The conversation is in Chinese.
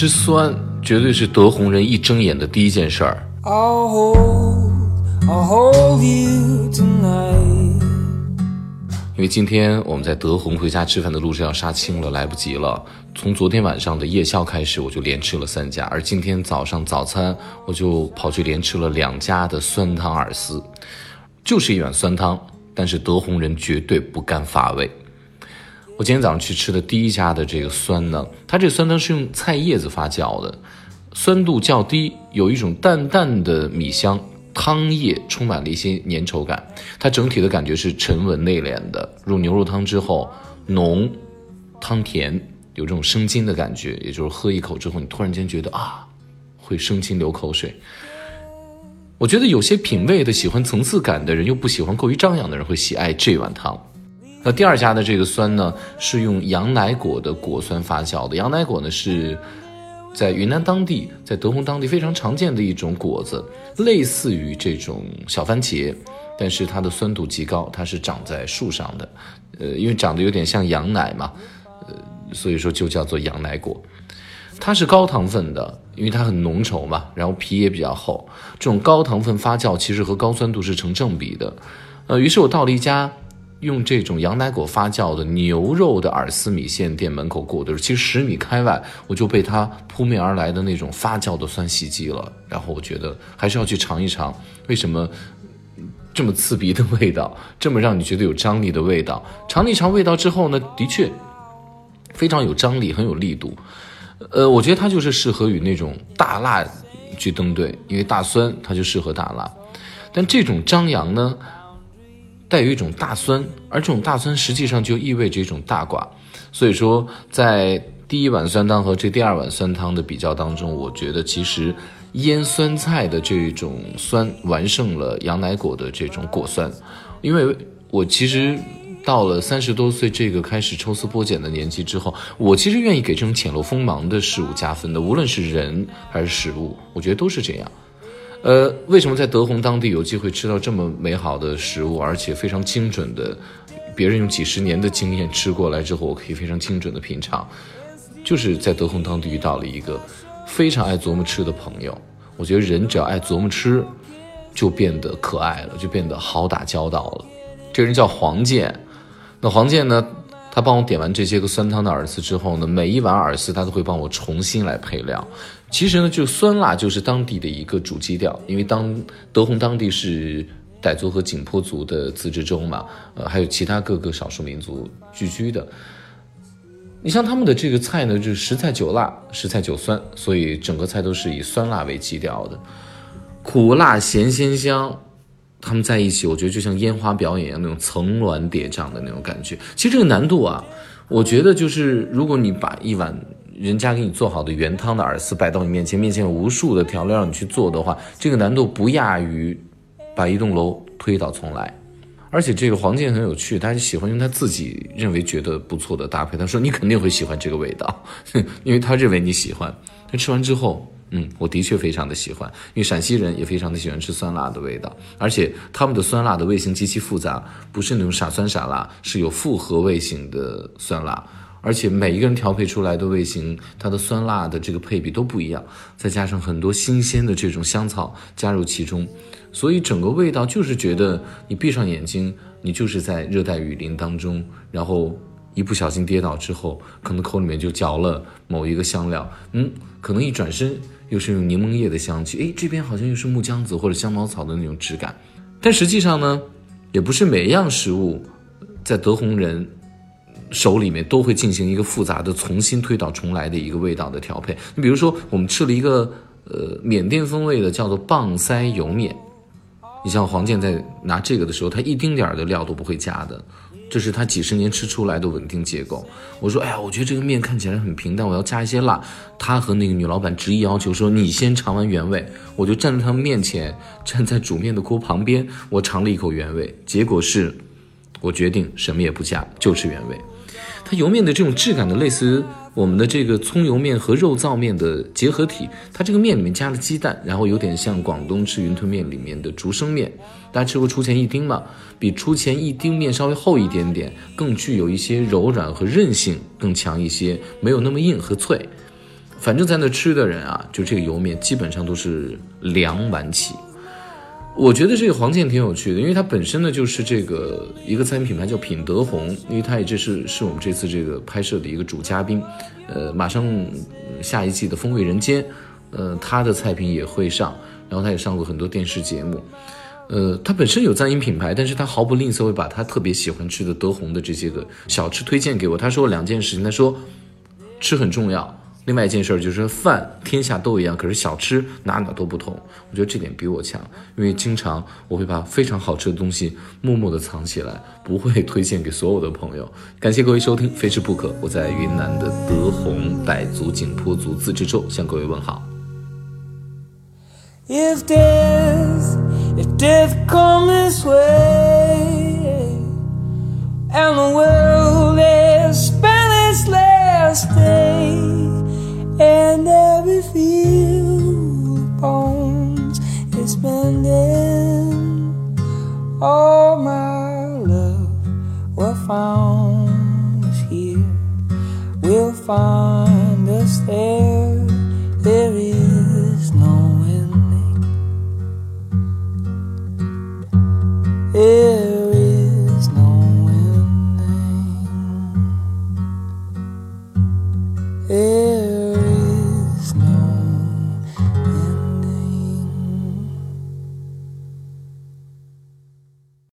吃酸绝对是德宏人一睁眼的第一件事儿。因为今天我们在德宏回家吃饭的路上要杀青了，来不及了。从昨天晚上的夜宵开始，我就连吃了三家，而今天早上早餐我就跑去连吃了两家的酸汤饵丝，就是一碗酸汤，但是德宏人绝对不甘乏味。我今天早上去吃的第一家的这个酸呢，它这酸汤是用菜叶子发酵的，酸度较低，有一种淡淡的米香。汤液充满了一些粘稠感，它整体的感觉是沉稳内敛的。入牛肉汤之后，浓，汤甜，有这种生津的感觉，也就是喝一口之后，你突然间觉得啊，会生津流口水。我觉得有些品味的喜欢层次感的人，又不喜欢过于张扬的人，会喜爱这碗汤。那第二家的这个酸呢，是用羊奶果的果酸发酵的，羊奶果呢是。在云南当地，在德宏当地非常常见的一种果子，类似于这种小番茄，但是它的酸度极高，它是长在树上的，呃，因为长得有点像羊奶嘛，呃，所以说就叫做羊奶果。它是高糖分的，因为它很浓稠嘛，然后皮也比较厚，这种高糖分发酵其实和高酸度是成正比的，呃，于是我到了一家。用这种羊奶果发酵的牛肉的饵丝米线店门口过的时候，其实十米开外我就被它扑面而来的那种发酵的酸袭击了。然后我觉得还是要去尝一尝，为什么这么刺鼻的味道，这么让你觉得有张力的味道？尝了一尝味道之后呢，的确非常有张力，很有力度。呃，我觉得它就是适合与那种大辣去登对，因为大酸它就适合大辣。但这种张扬呢？带有一种大酸，而这种大酸实际上就意味着一种大寡，所以说在第一碗酸汤和这第二碗酸汤的比较当中，我觉得其实腌酸菜的这种酸完胜了羊奶果的这种果酸，因为我其实到了三十多岁这个开始抽丝剥茧的年纪之后，我其实愿意给这种浅露锋芒的事物加分的，无论是人还是食物，我觉得都是这样。呃，为什么在德宏当地有机会吃到这么美好的食物，而且非常精准的，别人用几十年的经验吃过来之后，我可以非常精准的品尝，就是在德宏当地遇到了一个非常爱琢磨吃的朋友。我觉得人只要爱琢磨吃，就变得可爱了，就变得好打交道了。这人叫黄健，那黄健呢？他帮我点完这些个酸汤的饵丝之后呢，每一碗饵丝他都会帮我重新来配料。其实呢，就酸辣就是当地的一个主基调，因为当德宏当地是傣族和景颇族的自治州嘛，呃，还有其他各个少数民族聚居的。你像他们的这个菜呢，就是十菜九辣，十菜九酸，所以整个菜都是以酸辣为基调的，苦辣咸鲜香。他们在一起，我觉得就像烟花表演一样，那种层峦叠嶂的那种感觉。其实这个难度啊，我觉得就是如果你把一碗人家给你做好的原汤的饵丝摆到你面前，面前有无数的调料让你去做的话，这个难度不亚于把一栋楼推倒重来。而且这个黄健很有趣，他喜欢用他自己认为觉得不错的搭配。他说你肯定会喜欢这个味道，因为他认为你喜欢。他吃完之后。嗯，我的确非常的喜欢，因为陕西人也非常的喜欢吃酸辣的味道，而且他们的酸辣的味型极其复杂，不是那种傻酸傻辣，是有复合味型的酸辣，而且每一个人调配出来的味型，它的酸辣的这个配比都不一样，再加上很多新鲜的这种香草加入其中，所以整个味道就是觉得你闭上眼睛，你就是在热带雨林当中，然后。一不小心跌倒之后，可能口里面就嚼了某一个香料，嗯，可能一转身又是用柠檬叶的香气，诶，这边好像又是木姜子或者香茅草的那种质感。但实际上呢，也不是每一样食物在德宏人手里面都会进行一个复杂的重新推倒重来的一个味道的调配。你比如说，我们吃了一个呃缅甸风味的叫做棒塞油面，你像黄健在拿这个的时候，他一丁点儿的料都不会加的。这是他几十年吃出来的稳定结构。我说，哎呀，我觉得这个面看起来很平淡，我要加一些辣。他和那个女老板执意要求说，你先尝完原味。我就站在他们面前，站在煮面的锅旁边，我尝了一口原味。结果是，我决定什么也不加，就吃原味。它油面的这种质感的，类似于我们的这个葱油面和肉燥面的结合体。它这个面里面加了鸡蛋，然后有点像广东吃云吞面里面的竹升面。大家吃过出前一丁吗？比出前一丁面稍微厚一点点，更具有一些柔软和韧性更强一些，没有那么硬和脆。反正在那吃的人啊，就这个油面基本上都是两碗起。我觉得这个黄健挺有趣的，因为它本身呢就是这个一个餐饮品牌叫品德红，因为它也这是是我们这次这个拍摄的一个主嘉宾，呃，马上下一季的《风味人间》，呃，他的菜品也会上，然后他也上过很多电视节目，呃，他本身有餐饮品牌，但是他毫不吝啬会把他特别喜欢吃的德宏的这些个小吃推荐给我。他说两件事情，他说吃很重要。另外一件事就是饭天下都一样，可是小吃哪哪都不同。我觉得这点比我强，因为经常我会把非常好吃的东西默默的藏起来，不会推荐给所有的朋友。感谢各位收听《非吃不可》，我在云南的德宏傣族景颇族自治州向各位问好。If death, if death And the world has spent its last day. Find us there.